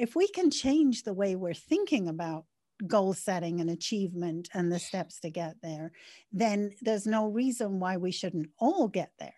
if we can change the way we're thinking about goal setting and achievement and the steps to get there, then there's no reason why we shouldn't all get there.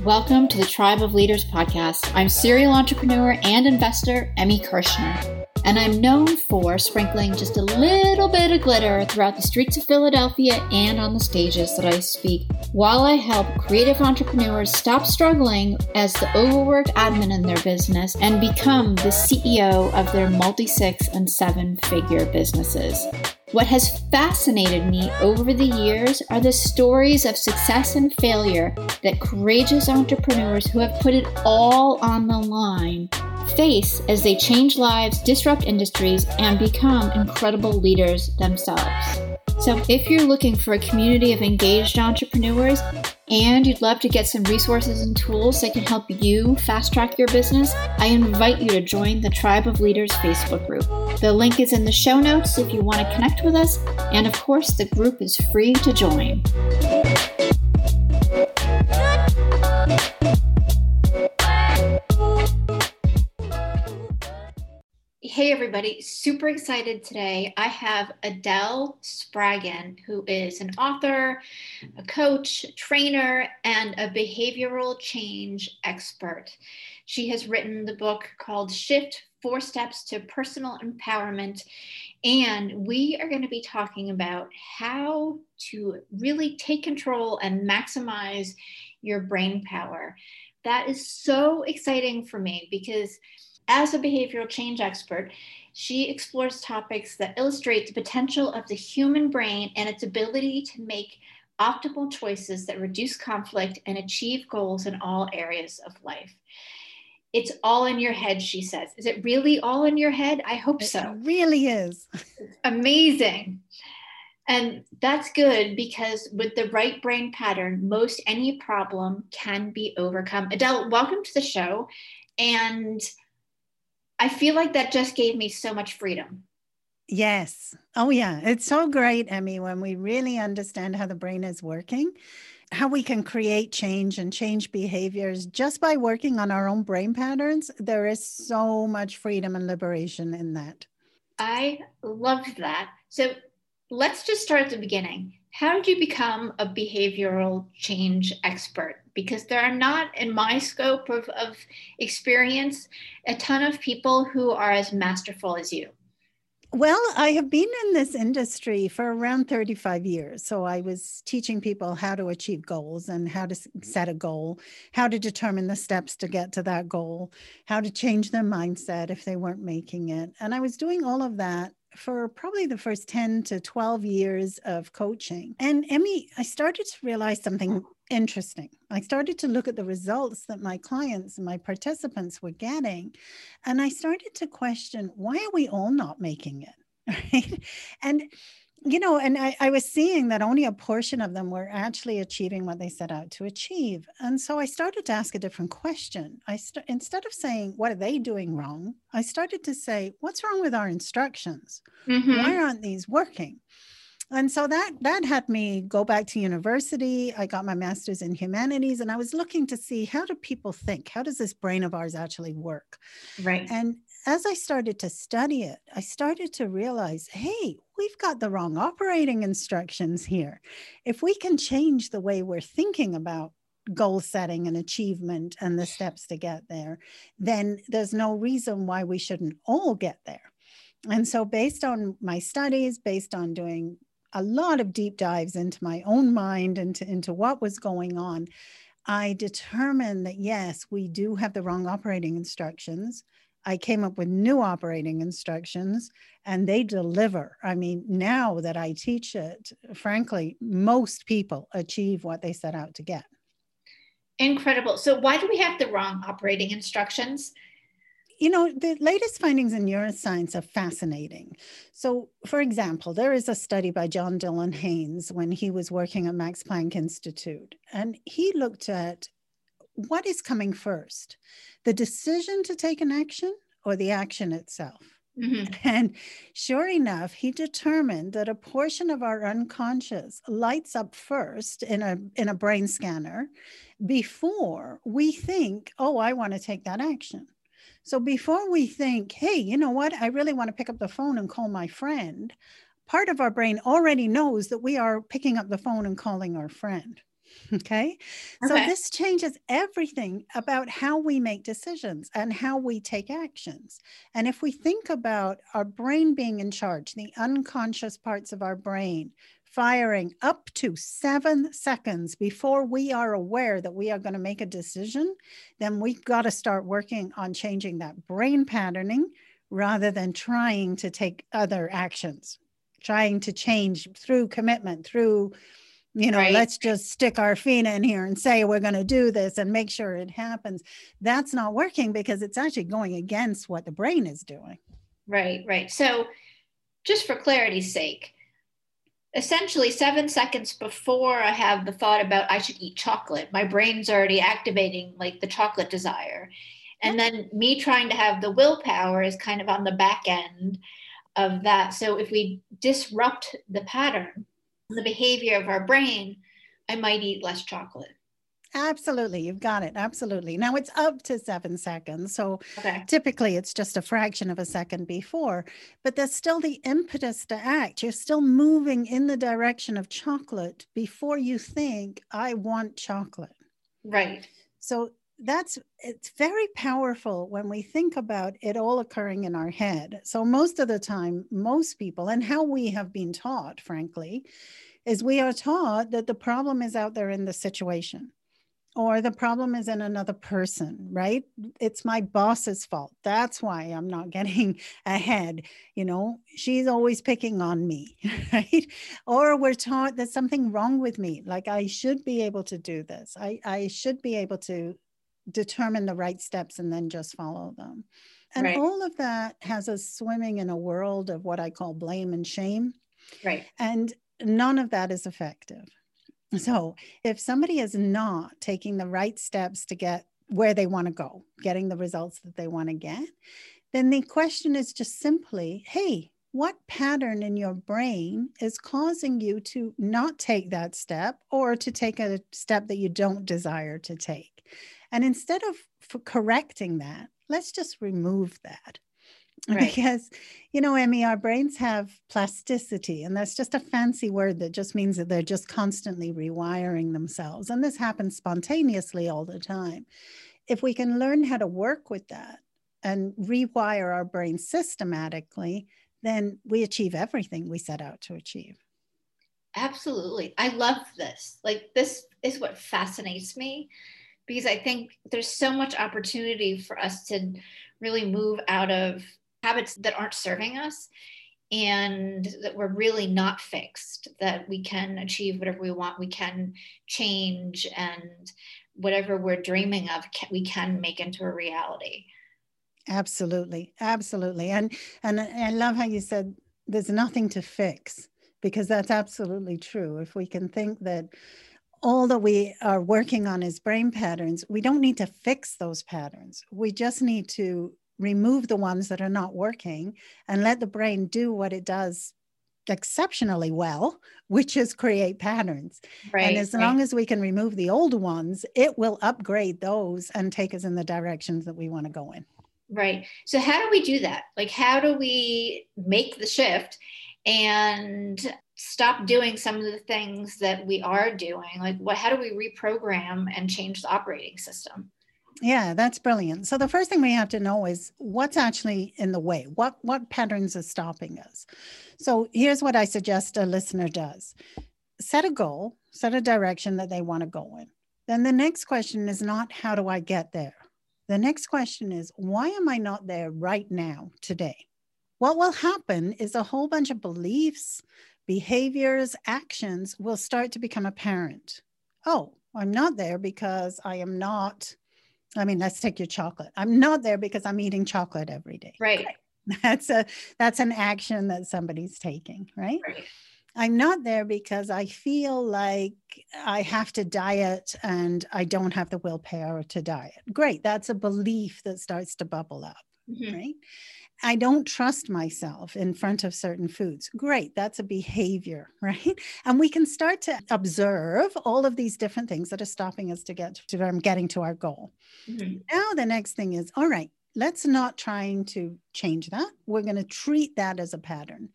Welcome to the Tribe of Leaders podcast. I'm serial entrepreneur and investor Emmy Kirschner and I'm known for sprinkling just a little bit of glitter throughout the streets of Philadelphia and on the stages that I speak while I help creative entrepreneurs stop struggling as the overworked admin in their business and become the CEO of their multi six and seven figure businesses. What has fascinated me over the years are the stories of success and failure that courageous entrepreneurs who have put it all on the line face as they change lives, disrupt industries, and become incredible leaders themselves. So, if you're looking for a community of engaged entrepreneurs and you'd love to get some resources and tools that can help you fast track your business, I invite you to join the Tribe of Leaders Facebook group. The link is in the show notes if you want to connect with us, and of course, the group is free to join. Everybody. Super excited today. I have Adele Spraggon, who is an author, a coach, trainer, and a behavioral change expert. She has written the book called Shift Four Steps to Personal Empowerment. And we are going to be talking about how to really take control and maximize your brain power. That is so exciting for me because as a behavioral change expert, she explores topics that illustrate the potential of the human brain and its ability to make optimal choices that reduce conflict and achieve goals in all areas of life. It's all in your head, she says. Is it really all in your head? I hope so. it so. really is. Amazing. And that's good because with the right brain pattern, most any problem can be overcome. Adele, welcome to the show. And I feel like that just gave me so much freedom. Yes. Oh, yeah. It's so great, Emmy, when we really understand how the brain is working, how we can create change and change behaviors just by working on our own brain patterns. There is so much freedom and liberation in that. I love that. So let's just start at the beginning. How did you become a behavioral change expert? because there are not, in my scope of, of experience, a ton of people who are as masterful as you. Well, I have been in this industry for around 35 years. So I was teaching people how to achieve goals and how to set a goal, how to determine the steps to get to that goal, how to change their mindset if they weren't making it. And I was doing all of that for probably the first 10 to 12 years of coaching. And Emmy, I started to realize something interesting. I started to look at the results that my clients and my participants were getting. And I started to question why are we all not making it? Right. And, you know, and I, I was seeing that only a portion of them were actually achieving what they set out to achieve. And so I started to ask a different question. I st- instead of saying, what are they doing wrong? I started to say, what's wrong with our instructions? Mm-hmm. Why aren't these working? and so that that had me go back to university i got my master's in humanities and i was looking to see how do people think how does this brain of ours actually work right and as i started to study it i started to realize hey we've got the wrong operating instructions here if we can change the way we're thinking about goal setting and achievement and the steps to get there then there's no reason why we shouldn't all get there and so based on my studies based on doing a lot of deep dives into my own mind and into, into what was going on, I determined that yes, we do have the wrong operating instructions. I came up with new operating instructions and they deliver. I mean, now that I teach it, frankly, most people achieve what they set out to get. Incredible. So, why do we have the wrong operating instructions? you know, the latest findings in neuroscience are fascinating. So, for example, there is a study by John Dylan Haynes when he was working at Max Planck Institute, and he looked at what is coming first the decision to take an action or the action itself. Mm-hmm. And sure enough, he determined that a portion of our unconscious lights up first in a in a brain scanner before we think, "Oh, I want to take that action." So before we think, "Hey, you know what? I really want to pick up the phone and call my friend." Part of our brain already knows that we are picking up the phone and calling our friend. Okay. So this changes everything about how we make decisions and how we take actions. And if we think about our brain being in charge, the unconscious parts of our brain firing up to seven seconds before we are aware that we are going to make a decision, then we've got to start working on changing that brain patterning rather than trying to take other actions, trying to change through commitment, through you know right. let's just stick our feet in here and say we're going to do this and make sure it happens. That's not working because it's actually going against what the brain is doing. Right right. So just for clarity's sake essentially seven seconds before i have the thought about i should eat chocolate my brain's already activating like the chocolate desire. And then me trying to have the willpower is kind of on the back end of that. So if we disrupt the pattern the behavior of our brain, I might eat less chocolate. Absolutely. You've got it. Absolutely. Now it's up to seven seconds. So okay. typically it's just a fraction of a second before, but there's still the impetus to act. You're still moving in the direction of chocolate before you think, I want chocolate. Right. So that's it's very powerful when we think about it all occurring in our head. So most of the time, most people, and how we have been taught, frankly, is we are taught that the problem is out there in the situation or the problem is in another person, right? It's my boss's fault. That's why I'm not getting ahead. You know, she's always picking on me, right? Or we're taught there's something wrong with me. Like I should be able to do this. I, I should be able to determine the right steps and then just follow them. And right. all of that has us swimming in a world of what I call blame and shame. Right. And none of that is effective. So if somebody is not taking the right steps to get where they want to go, getting the results that they want to get, then the question is just simply, hey, what pattern in your brain is causing you to not take that step or to take a step that you don't desire to take? And instead of correcting that, let's just remove that. Right. Because, you know, Emmy, our brains have plasticity, and that's just a fancy word that just means that they're just constantly rewiring themselves. And this happens spontaneously all the time. If we can learn how to work with that and rewire our brain systematically, then we achieve everything we set out to achieve. Absolutely. I love this. Like, this is what fascinates me because I think there's so much opportunity for us to really move out of habits that aren't serving us and that we're really not fixed, that we can achieve whatever we want, we can change, and whatever we're dreaming of, we can make into a reality. Absolutely, absolutely, and and I love how you said there's nothing to fix because that's absolutely true. If we can think that all that we are working on is brain patterns. We don't need to fix those patterns. We just need to remove the ones that are not working and let the brain do what it does exceptionally well, which is create patterns. Right, and as right. long as we can remove the old ones, it will upgrade those and take us in the directions that we want to go in. Right. So, how do we do that? Like, how do we make the shift and stop doing some of the things that we are doing like what how do we reprogram and change the operating system? Yeah that's brilliant. So the first thing we have to know is what's actually in the way what what patterns are stopping us. So here's what i suggest a listener does. Set a goal set a direction that they want to go in. Then the next question is not how do i get there? The next question is why am i not there right now today? What will happen is a whole bunch of beliefs behaviors, actions will start to become apparent. Oh, I'm not there because I am not. I mean, let's take your chocolate. I'm not there because I'm eating chocolate every day. Right. That's a that's an action that somebody's taking, right? right. I'm not there because I feel like I have to diet and I don't have the willpower to diet. Great. That's a belief that starts to bubble up. mm-hmm. right? I don't trust myself in front of certain foods. Great, that's a behavior, right? And we can start to observe all of these different things that are stopping us to get to um, getting to our goal. Mm-hmm. Now the next thing is, all right, let's not trying to change that. We're going to treat that as a pattern.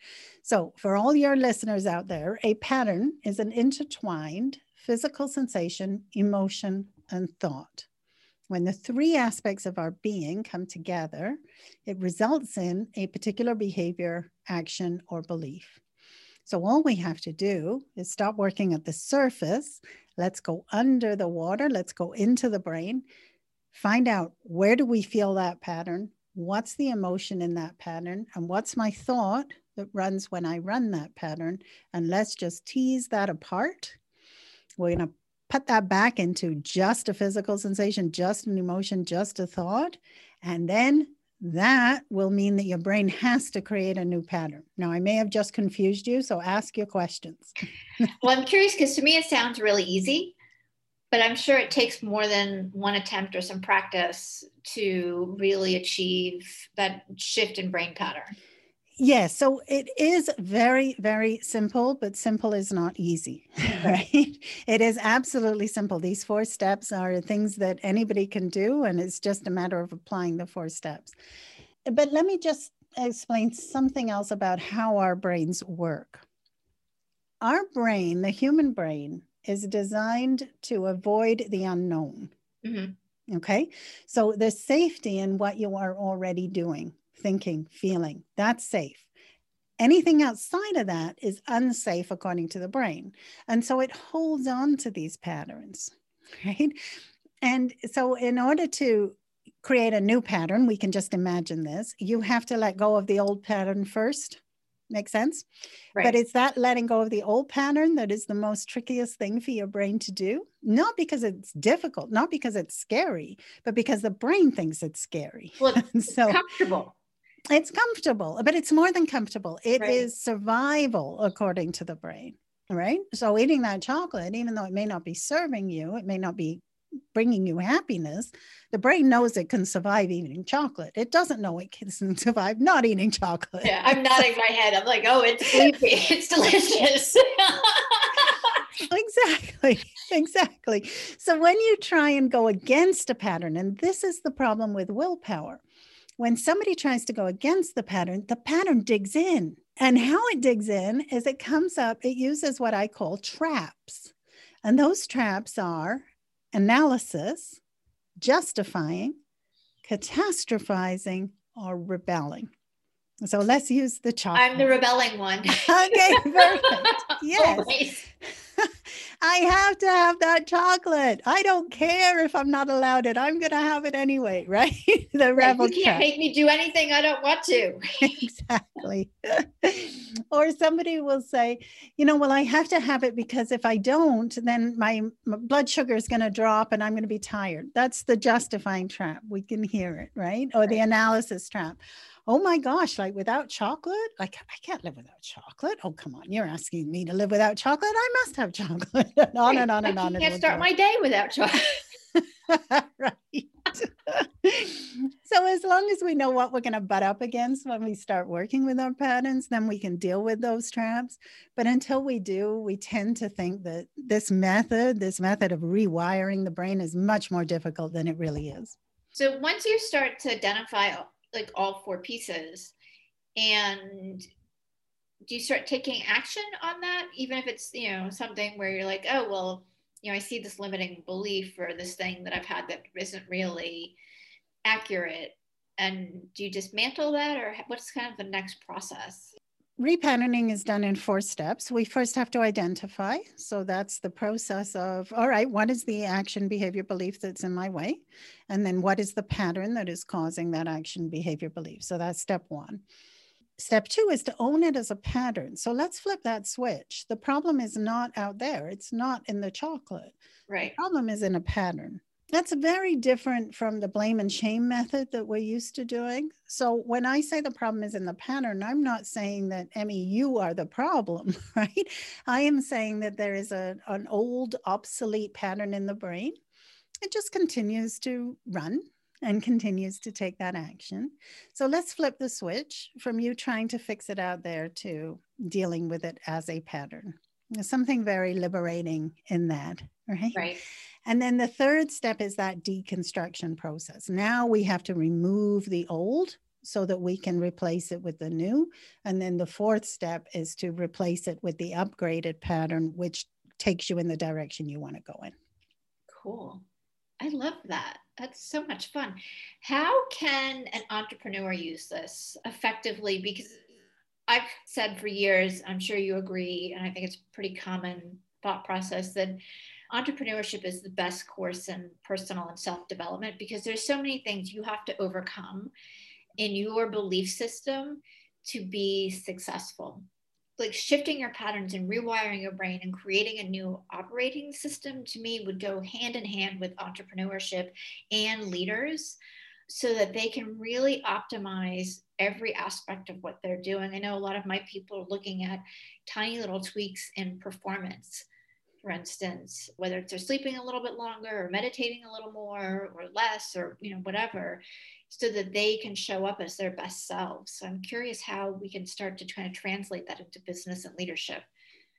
So for all your listeners out there, a pattern is an intertwined physical sensation, emotion, and thought. When the three aspects of our being come together, it results in a particular behavior, action, or belief. So all we have to do is stop working at the surface. Let's go under the water. Let's go into the brain. Find out where do we feel that pattern? What's the emotion in that pattern? And what's my thought that runs when I run that pattern? And let's just tease that apart. We're going to put that back into just a physical sensation, just an emotion, just a thought. And then that will mean that your brain has to create a new pattern. Now, I may have just confused you, so ask your questions. well, I'm curious because to me it sounds really easy, but I'm sure it takes more than one attempt or some practice to really achieve that shift in brain pattern. Yes, so it is very, very simple, but simple is not easy, right? It is absolutely simple. These four steps are things that anybody can do, and it's just a matter of applying the four steps. But let me just explain something else about how our brains work. Our brain, the human brain, is designed to avoid the unknown. Mm-hmm. Okay, so the safety in what you are already doing thinking, feeling. That's safe. Anything outside of that is unsafe according to the brain. And so it holds on to these patterns, right? And so, in order to create a new pattern, we can just imagine this, you have to let go of the old pattern first. Make sense? Right. But it's that letting go of the old pattern that is the most trickiest thing for your brain to do. Not because it's difficult, not because it's scary, but because the brain thinks it's scary. Well, it's so comfortable it's comfortable, but it's more than comfortable. It right. is survival according to the brain, right? So eating that chocolate, even though it may not be serving you, it may not be bringing you happiness, the brain knows it can survive eating chocolate. It doesn't know it can survive not eating chocolate. Yeah, I'm nodding my head. I'm like, oh, it's sleepy. It's delicious. exactly. Exactly. So when you try and go against a pattern, and this is the problem with willpower, when somebody tries to go against the pattern, the pattern digs in. And how it digs in is it comes up, it uses what I call traps. And those traps are analysis, justifying, catastrophizing, or rebelling. So let's use the chocolate. I'm the rebelling one. okay, perfect. Yes. I have to have that chocolate. I don't care if I'm not allowed it. I'm going to have it anyway, right? the rebel. You can't trap. make me do anything I don't want to. exactly. or somebody will say, you know, well, I have to have it because if I don't, then my, my blood sugar is going to drop and I'm going to be tired. That's the justifying trap. We can hear it, right? Or the analysis trap oh my gosh, like without chocolate, like I can't live without chocolate. Oh, come on, you're asking me to live without chocolate. I must have chocolate. and on and on and on. I can't start my day without chocolate. right. so as long as we know what we're going to butt up against when we start working with our patterns, then we can deal with those traps. But until we do, we tend to think that this method, this method of rewiring the brain is much more difficult than it really is. So once you start to identify like all four pieces. And do you start taking action on that? Even if it's you know something where you're like oh well you know i see this limiting belief or this thing that i've had that isn't really accurate. And do you dismantle that or what's kind of the next process repatterning is done in four steps. We first have to identify. So that's the process of, all right, what is the action, behavior, belief that's in my way? And then what is the pattern that is causing that action, behavior, belief? So that's step one. Step two is to own it as a pattern. So let's flip that switch. The problem is not out there, it's not in the chocolate. Right. The problem is in a pattern. That's very different from the blame and shame method that we're used to doing. So when I say the problem is in the pattern, I'm not saying that Emmy, you are the problem, right? I am saying that there is a, an old obsolete pattern in the brain. It just continues to run and continues to take that action. So let's flip the switch from you trying to fix it out there to dealing with it as a pattern. There's something very liberating in that, right? Right. And then the third step is that deconstruction process. Now we have to remove the old so that we can replace it with the new. And then the fourth step is to replace it with the upgraded pattern, which takes you in the direction you want to go in. Cool. I love that. That's so much fun. How can an entrepreneur use this effectively? Because I've said for years, I'm sure you agree, and I think it's a pretty common thought process that entrepreneurship is the best course in personal and self-development because there's so many things you have to overcome in your belief system to be successful like shifting your patterns and rewiring your brain and creating a new operating system to me would go hand in hand with entrepreneurship and leaders so that they can really optimize every aspect of what they're doing. I know a lot of my people are looking at tiny little tweaks in performance for instance, whether it's they're sleeping a little bit longer or meditating a little more or less or you know whatever, so that they can show up as their best selves. So I'm curious how we can start to try to translate that into business and leadership.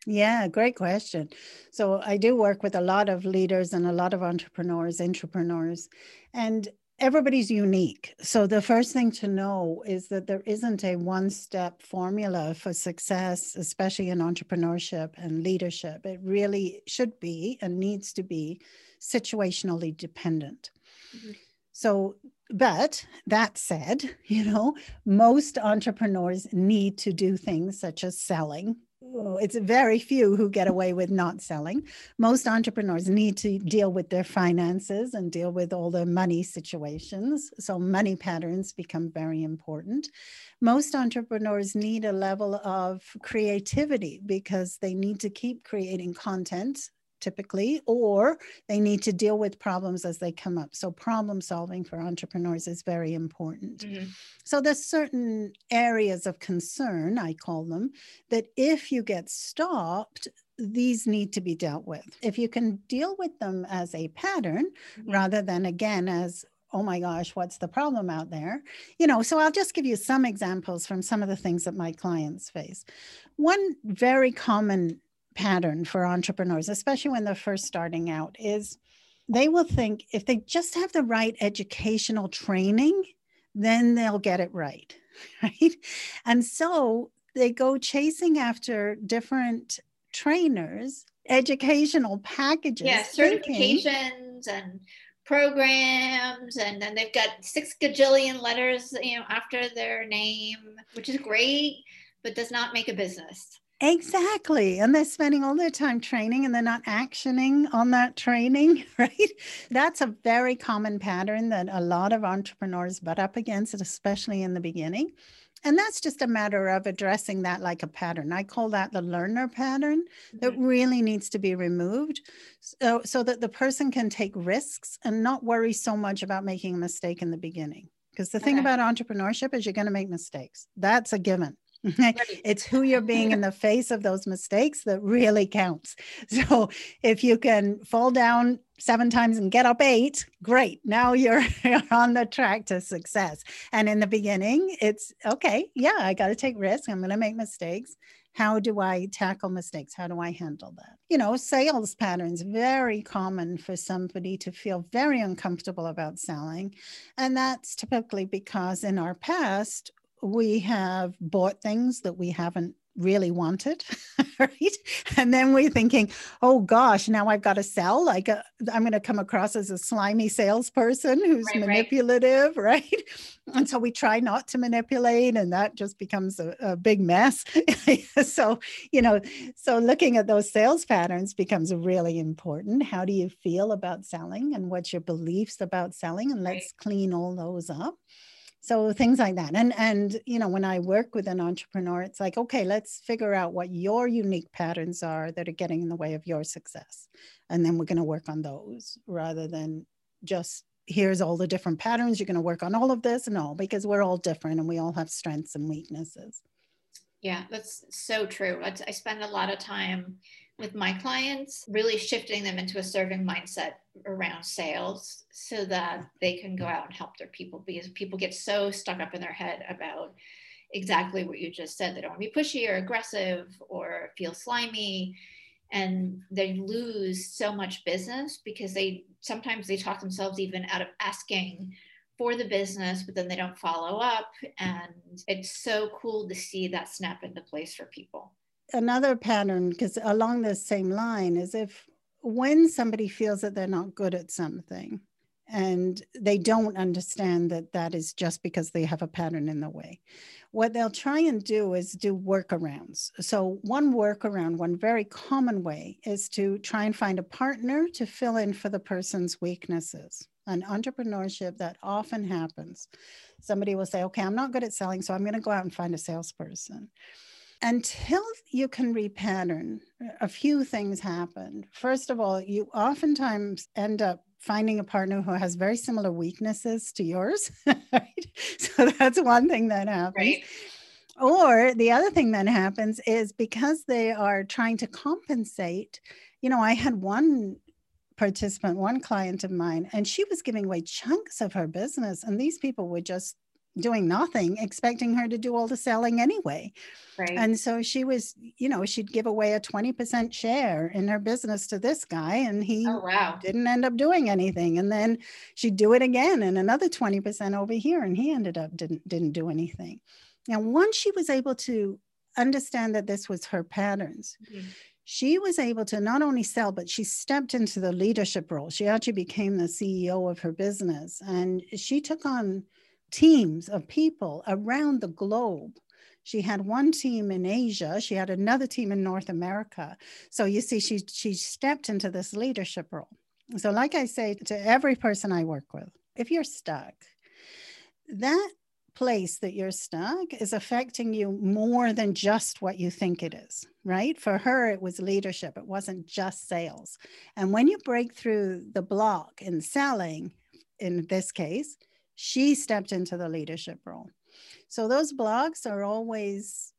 Yeah, great question. So I do work with a lot of leaders and a lot of entrepreneurs, entrepreneurs, and everybody's unique. So the first thing to know is that there isn't a one step formula for success, especially in entrepreneurship and leadership. It really should be and needs to be situationally dependent. Mm-hmm. So, but that said, you know, most entrepreneurs need to do things such as selling, it's very few who get away with not selling. Most entrepreneurs need to deal with their finances and deal with all the money situations. So, money patterns become very important. Most entrepreneurs need a level of creativity because they need to keep creating content typically, or they need to deal with problems as they come up. So, problem solving for entrepreneurs is very important. Mm-hmm. So, there's certain areas of concern, I call them, that if you get stopped, these need to be dealt with. If you can deal with them as a pattern mm-hmm. rather than again as oh my gosh, what's the problem out there? You know, so I'll just give you some examples from some of the things that my clients face. One very common pattern for entrepreneurs, especially when they're first starting out, is they will think if they just have the right educational training, then they'll get it right. Right. And so they go chasing after different trainers, educational packages. Yeah, certifications thinking, and programs and then they've got six gajillion letters you know after their name which is great but does not make a business Exactly. And they're spending all their time training and they're not actioning on that training, right? That's a very common pattern that a lot of entrepreneurs butt up against, especially in the beginning. And that's just a matter of addressing that like a pattern. I call that the learner pattern that mm-hmm. really needs to be removed so, so that the person can take risks and not worry so much about making a mistake in the beginning. Because the thing about entrepreneurship is you're going to make mistakes. That's a given. it's who you're being in the face of those mistakes that really counts. So if you can fall down seven times and get up eight, great. Now you're on the track to success. And in the beginning, it's okay, yeah, I got to take risks. I'm going to make mistakes. How do I tackle mistakes? How do I handle that? You know, sales patterns, very common for somebody to feel very uncomfortable about selling. And that's typically because in our past, we have bought things that we haven't really wanted right and then we're thinking oh gosh now i've got to sell like a, uh, i'm going to come across as a slimy salesperson who's right, manipulative right. right. and so we try not to manipulate and that just becomes a, a big mess so you know so looking at those sales patterns becomes really important how do you feel about selling and what's your beliefs about selling and let's right. clean all those up so things like that and and you know when i work with an entrepreneur it's like okay let's figure out what your unique patterns are that are getting in the way of your success and then we're going to work on those rather than just here's all the different patterns you're going to work on all of this no because we're all different and we all have strengths and weaknesses. Yeah that's so true i spend a lot of time with my clients, really shifting them into a serving mindset around sales so that they can go out and help their people because people get so stuck up in their head about exactly what you just said. They don't want to be pushy or aggressive or feel slimy. And they lose so much business because they sometimes they talk themselves even out of asking for the business, but then they don't follow up. And it's so cool to see that snap into place for people. Another pattern, because along the same line, is if when somebody feels that they're not good at something and they don't understand that that is just because they have a pattern in the way what they'll try and do is do workarounds. So, one workaround, one very common way is to try and find a partner to fill in for the person's weaknesses. An entrepreneurship that often happens. Somebody will say, Okay, I'm not good at selling, so I'm going to go out and find a salesperson. Until you can repattern, a few things happen. First of all, you oftentimes end up finding a partner who has very similar weaknesses to yours. Right? So that's one thing that happens. Right. Or the other thing that happens is because they are trying to compensate. You know, I had one participant, one client of mine, and she was giving away chunks of her business, and these people were just doing nothing, expecting her to do all the selling anyway. Right. And so she was, you know, she'd give away a 20% share in her business to this guy, and he oh, wow. didn't end up doing anything. And then she'd do it again and another 20% over here, and he ended up didn't didn't do anything. Now, once she was able to understand that this was her patterns, mm-hmm. she was able to not only sell, but she stepped into the leadership role. She actually became the CEO of her business, and she took on teams of people around the globe. She had one team in Asia, she had another team in North America. So you see, she, she stepped into this leadership role. So, like I say to every person I work with, if you're stuck, that place that you're stuck is affecting you more than just what you think it is, right? For her, it was leadership, it wasn't just sales. And when you break through the block in selling, in this case, she stepped into the leadership role. So those blogs are always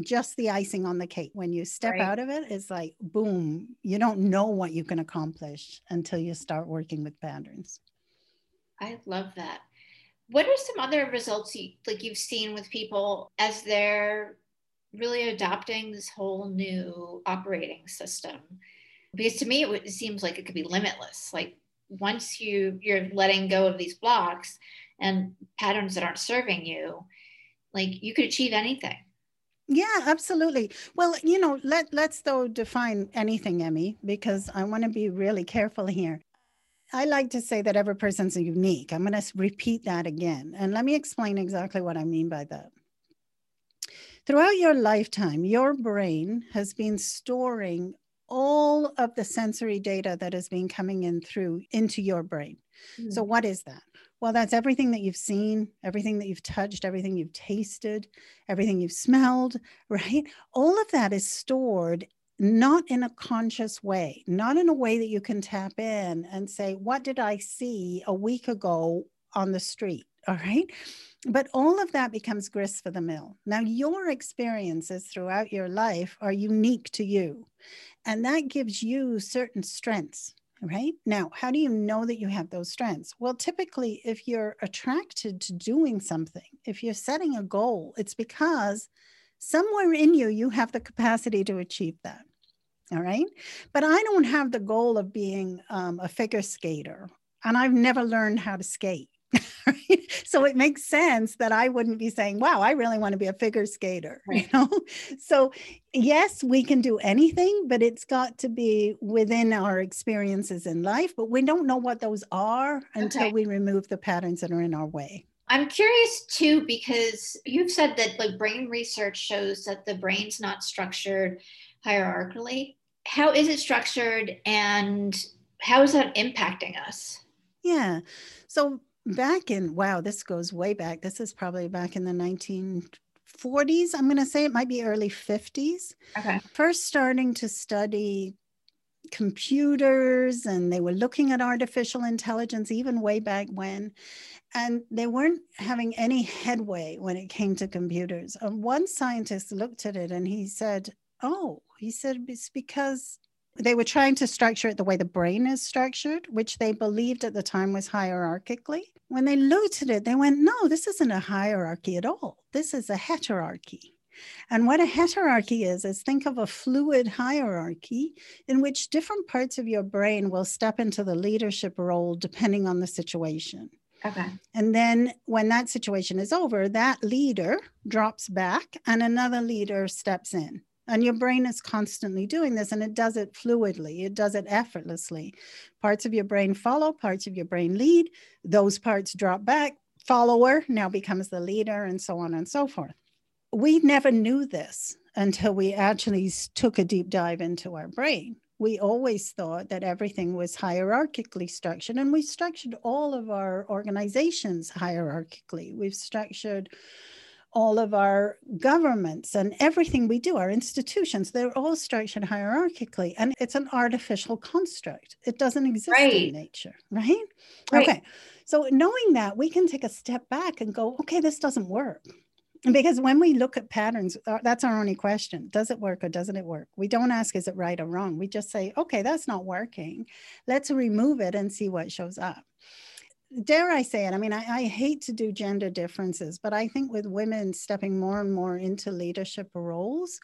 just the icing on the cake. When you step right. out of it, it's like boom, you don't know what you can accomplish until you start working with patterns. I love that. What are some other results you like you've seen with people as they're really adopting this whole new operating system? Because to me, it seems like it could be limitless. Like once you you're letting go of these blocks and patterns that aren't serving you like you could achieve anything yeah absolutely well you know let let's though define anything emmy because i want to be really careful here I like to say that every person's unique. I'm going to repeat that again. And let me explain exactly what I mean by that. Throughout your lifetime, your brain has been storing all of the sensory data that has been coming in through into your brain. Mm. So, what is that? Well, that's everything that you've seen, everything that you've touched, everything you've tasted, everything you've smelled, right? All of that is stored not in a conscious way, not in a way that you can tap in and say, What did I see a week ago on the street? All right. But all of that becomes grist for the mill. Now, your experiences throughout your life are unique to you. And that gives you certain strengths, right? Now, how do you know that you have those strengths? Well, typically, if you're attracted to doing something, if you're setting a goal, it's because somewhere in you, you have the capacity to achieve that. All right. But I don't have the goal of being um, a figure skater, and I've never learned how to skate. so it makes sense that I wouldn't be saying, wow, I really want to be a figure skater, right. you know? So yes, we can do anything, but it's got to be within our experiences in life, but we don't know what those are until we remove the patterns that are in our way. I'm curious too, because you've said that like brain research shows that the brain's not structured hierarchically. How is it structured and how is that impacting us? Yeah. So back in wow this goes way back. This is probably back in the 1940s i'm going to say it might be early 50s okay. First starting to study computers and they were looking at artificial intelligence even way back when and they weren't having any headway when it came to computers. Um, one scientist looked at it and he said oh, he said, it's because they were trying to structure it the way the brain is structured, which they believed at the time was hierarchically. When they looked at it, they went, no, this isn't a hierarchy at all. This is a heterarchy. And what a heterarchy is, is think of a fluid hierarchy in which different parts of your brain will step into the leadership role depending on the situation. Okay. And then when that situation is over, that leader drops back and another leader steps in. And your brain is constantly doing this and it does it fluidly, it does it effortlessly. Parts of your brain follow, parts of your brain lead, those parts drop back, follower now becomes the leader, and so on and so forth. We never knew this until we actually took a deep dive into our brain we always thought that everything was hierarchically structured, and we structured all of our organizations hierarchically. We've structured all of our governments and everything we do, our institutions, they're all structured hierarchically. And it's an artificial construct. It doesn't exist right. in nature, right? right? Okay. So knowing that, we can take a step back and go, okay, this doesn't work because when we look at patterns uh, that's our only question does it work or doesn't it work we don't ask is it right or wrong we just say okay that's not working let's remove it and see what shows up dare i say it i mean I, I, hate to do gender differences but i think with women stepping more and more into leadership roles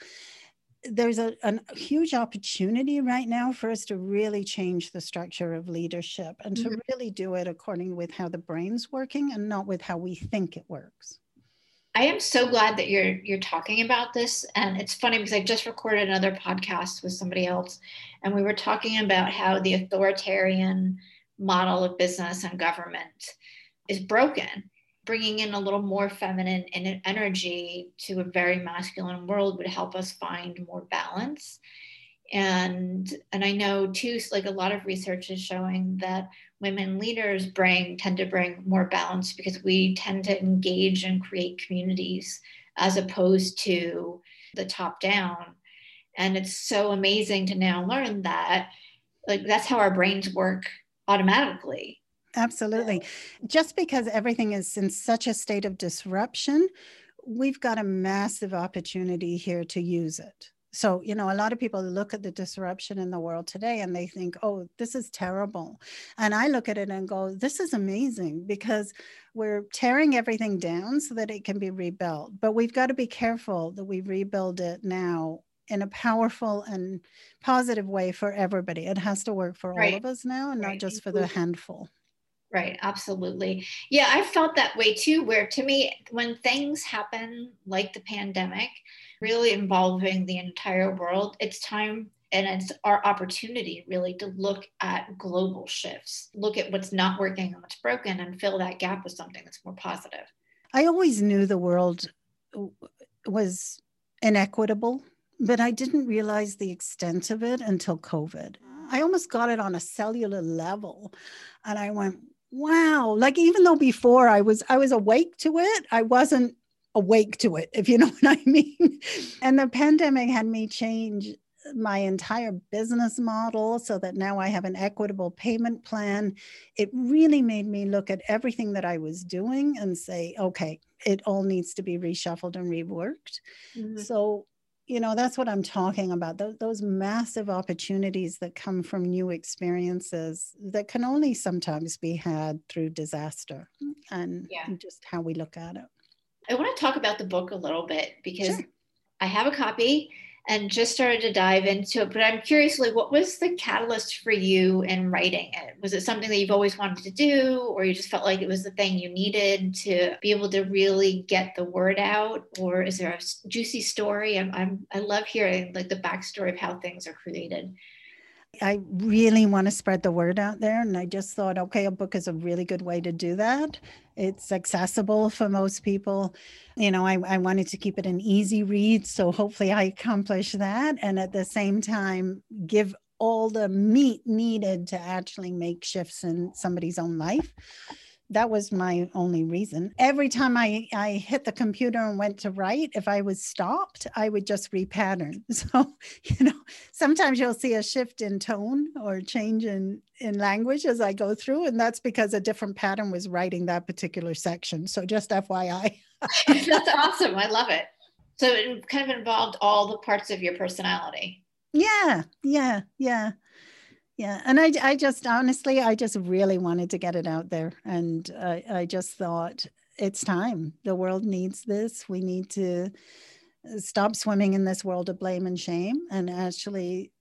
there's a, a huge opportunity right now for us to really change the structure of leadership and to mm-hmm. really do it according with how the brain's working and not with how we think it works I am so glad that you're you're talking about this. And it's funny because I just recorded another podcast with somebody else, and we were talking about how the authoritarian model of business and government is broken. Bringing in a little more feminine energy to a very masculine world would help us find more balance. And and I know too, like a lot of research is showing that women leaders bring tend to bring more balance because we tend to engage and create communities as opposed to the top down and it's so amazing to now learn that like that's how our brains work automatically absolutely just because everything is in such a state of disruption we've got a massive opportunity here to use it so, you know, a lot of people look at the disruption in the world today and they think, oh, this is terrible. And I look at it and go, this is amazing because we're tearing everything down so that it can be rebuilt. But we've got to be careful that we rebuild it now in a powerful and positive way for everybody. It has to work for right. all of us now and right. not just for the handful. Right, absolutely. Yeah, I felt that way too, where to me, when things happen like the pandemic, really involving the entire world, it's time and it's our opportunity really to look at global shifts, look at what's not working and what's broken, and fill that gap with something that's more positive. I always knew the world was inequitable, but I didn't realize the extent of it until COVID. I almost got it on a cellular level. And I went, wow. Like even though before I was I was awake to it, I wasn't awake to it, if you know what I mean. and the pandemic had me change my entire business model so that now I have an equitable payment plan. It really made me look at everything that I was doing and say, okay, it all needs to be reshuffled and reworked. Mm-hmm. So, you know, that's what I'm talking about. Those, those massive opportunities that come from new experiences that can only sometimes be had through disaster and yeah. just how we look at it. I want to talk about the book a little bit because sure. I have a copy and just started to dive into it. But I'm curious, like, what was the catalyst for you in writing it? Was it something that you've always wanted to do, or you just felt like it was the thing you needed to be able to really get the word out? Or is there a juicy story? I'm, I'm I love hearing like the backstory of how things are created. I really want to spread the word out there. And I just thought, okay, a book is a really good way to do that. It's accessible for most people. You know, I, I wanted to keep it an easy read. So hopefully I accomplish that. And at the same time, give all the meat needed to actually make shifts in somebody's own life that was my only reason. Every time I, I hit the computer and went to write, if I was stopped, I would just repattern. So, you know, sometimes you'll see a shift in tone or change in, in language as I go through. And that's because a different pattern was writing that particular section. So just FYI. that's awesome. I love it. So it kind of involved all the parts of your personality. Yeah, yeah, yeah. Yeah. And I, I just honestly, I just really wanted to get it out there. And I, I just thought it's time. The world needs this. We need to uh, stop swimming in this world of blame and shame and actually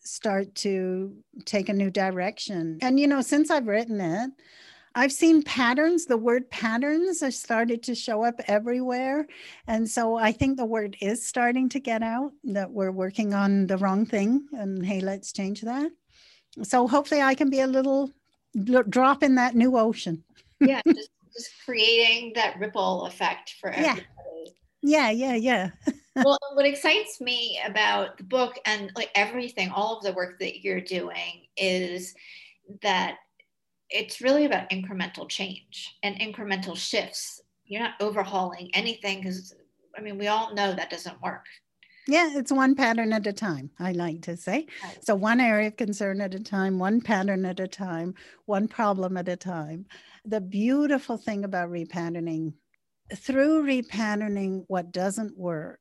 start to take a new direction. And, you know, since I've written it, I've seen patterns. The word patterns are started to show up everywhere. And so I think the word is starting to get out that we're working on the wrong thing. And hey, let's change that. So hopefully I can be a little drop in that new ocean. yeah, just, just creating that ripple effect for everybody. Yeah, yeah, yeah. well, what excites me about the book and like everything, all of the work that you're doing is that it's really about incremental change and incremental shifts. You're not overhauling anything because, I mean, we all know that doesn't work. Yeah, it's one pattern at a time, I like to say. So, one area of concern at a time, one pattern at a time, one problem at a time. The beautiful thing about repatterning, through repatterning what doesn't work,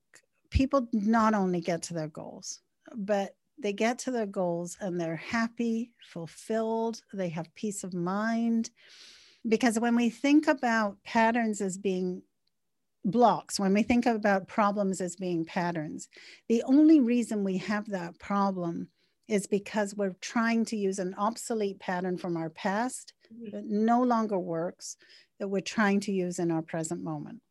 people not only get to their goals, but they get to their goals and they're happy, fulfilled, they have peace of mind. Because when we think about patterns as being blocks, when we think about problems as being patterns, the only reason we have that problem is because we're trying to use an obsolete pattern from our past mm-hmm. that no longer works, that we're trying to use in our present moment.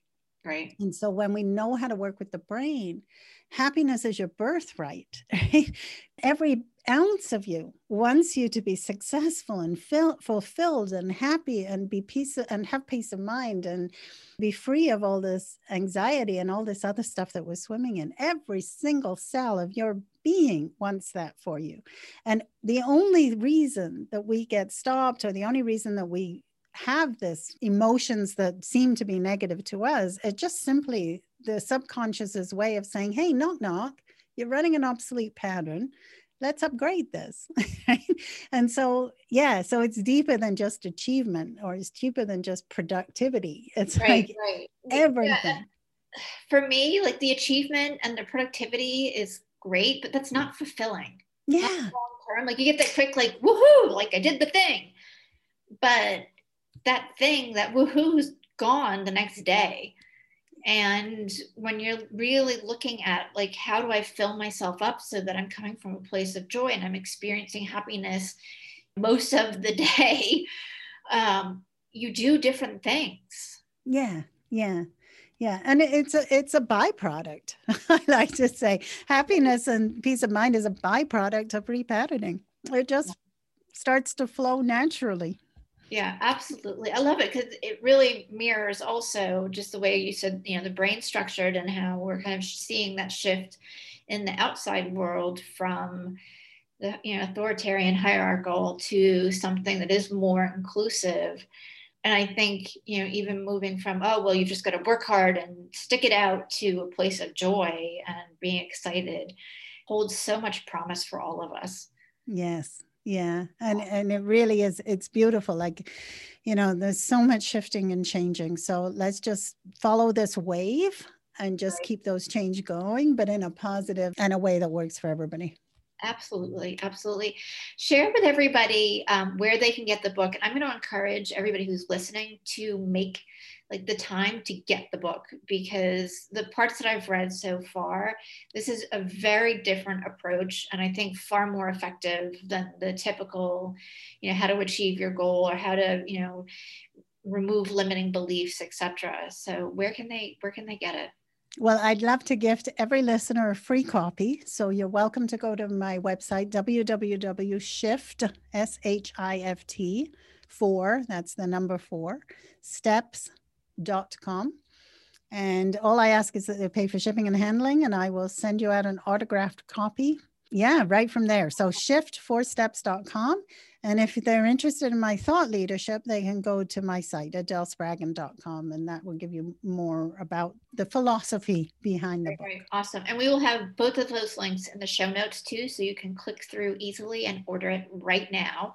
Right. And so when we know how to work with the brain, happiness is your birthright. Right? Every ounce of you wants you to be successful and fil- fulfilled and happy and be peace and have peace of mind and be free of all this anxiety and all this other stuff that we're swimming in. Every single cell of your being wants that for you. And the only reason that we get stopped or the only reason that we have this emotions that seem to be negative to us, it just simply the subconscious's way of saying, hey, knock, knock, you're running an obsolete pattern. Let's upgrade this. and so, yeah, so it's deeper than just achievement or it's deeper than just productivity. It's right, like right. everything. Yeah. For me, like the achievement and the productivity is great, but that's not fulfilling. Yeah. Long term. Like you get that quick, like, woohoo, like I did the thing. But that thing, that woohoo's gone the next day and when you're really looking at like how do i fill myself up so that i'm coming from a place of joy and i'm experiencing happiness most of the day um, you do different things. Yeah yeah yeah. And it's a it's a byproduct i like to say. Happiness and peace of mind is a byproduct of repatterning. It just starts to flow naturally yeah, absolutely. I love it because it really mirrors also just the way you said, you know, the brain structured and how we're kind of seeing that shift in the outside world from the you know authoritarian hierarchical to something that is more inclusive. And I think, you know, even moving from, oh, well, you just got to work hard and stick it out to a place of joy and being excited holds so much promise for all of us. Yes, yeah and and it really is it's beautiful like you know there's so much shifting and changing so let's just follow this wave and just right. keep those change going but in a positive and a way that works for everybody. Absolutely absolutely. Share with everybody um, where they can get the book and i'm going to encourage everybody who's listening to make like the time to get the book because the parts that I've read so far, this is a very different approach and I think far more effective than the typical, you know, how to achieve your goal or how to, you know, remove limiting beliefs, etc. So where can they where can they get it? Well, I'd love to gift every listener a free copy. So you're welcome to go to my website, www.shift, S-H-I-F-T, four, that's the number four, steps com. And all I ask is that they pay for shipping and handling, and I will send you out an autographed copy. Yeah, right from there. So shift4steps.com. And if they're interested in my thought leadership, they can go to my site, adelspraggon.com, and that will give you more about the philosophy behind the book. Very awesome. And we will have both of those links in the show notes too, so you can click through easily and order it right now.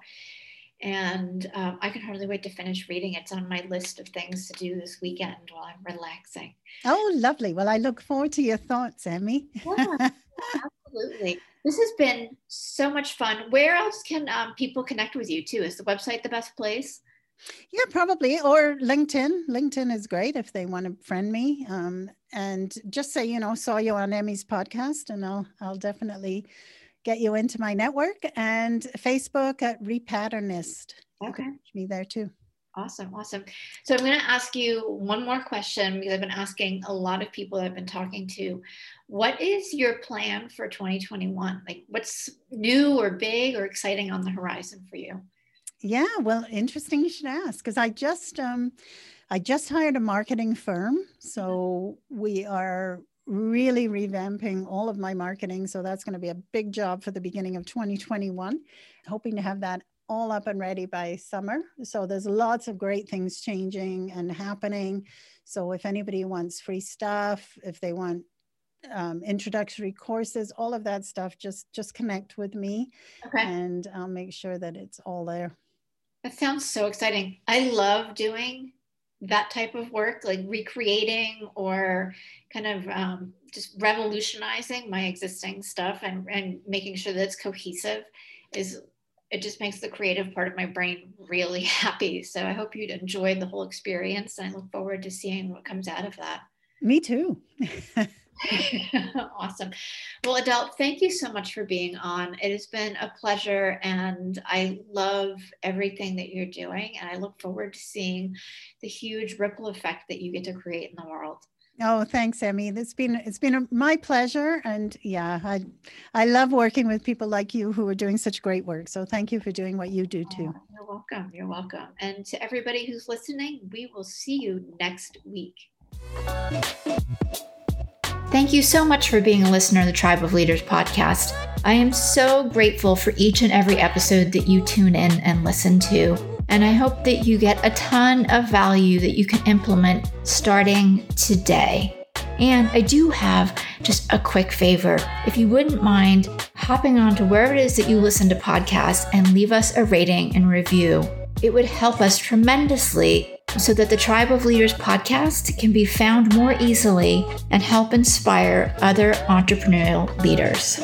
And um, I can hardly wait to finish reading. It's on my list of things to do this weekend while I'm relaxing. Oh, lovely. Well, I look forward to your thoughts, Emmy. yeah, absolutely. This has been so much fun. Where else can um, people connect with you too? Is the website the best place? Yeah, probably. Or LinkedIn. LinkedIn is great if they want to friend me. Um, and just say, you know, saw you on Emmy's podcast, and I'll I'll definitely get you into my network and Facebook at Repatternist. Okay. Me there too. Awesome, awesome. So I'm going to ask you one more question because I've been asking a lot of people I've been talking to. What is your plan for 2021? Like, what's new or big or exciting on the horizon for you? Yeah, well, interesting you should ask because I just um, I just hired a marketing firm, so we are really revamping all of my marketing. So that's going to be a big job for the beginning of 2021. Hoping to have that all up and ready by summer. So there's lots of great things changing and happening. So if anybody wants free stuff, if they want um, introductory courses, all of that stuff, just just connect with me, okay. and I'll make sure that it's all there. That sounds so exciting. I love doing that type of work, like recreating or kind of um, just revolutionizing my existing stuff and, and making sure that it's cohesive is it just makes the creative part of my brain really happy. So I hope you'd enjoy the whole experience and I look forward to seeing what comes out of that. Me too. awesome. Well, Adele, thank you so much for being on. It has been a pleasure, and I love everything that you're doing. And I look forward to seeing the huge ripple effect that you get to create in the world. Oh, thanks, Emmy. It's been it's been a, my pleasure, and yeah, I I love working with people like you who are doing such great work. So thank you for doing what you do too. Oh, you're welcome. You're welcome. And to everybody who's listening, we will see you next week. Thank you so much for being a listener of the Tribe of Leaders podcast. I am so grateful for each and every episode that you tune in and listen to. And I hope that you get a ton of value that you can implement starting today. And I do have just a quick favor. If you wouldn't mind hopping on to wherever it is that you listen to podcasts and leave us a rating and review, it would help us tremendously so that the Tribe of Leaders podcast can be found more easily and help inspire other entrepreneurial leaders.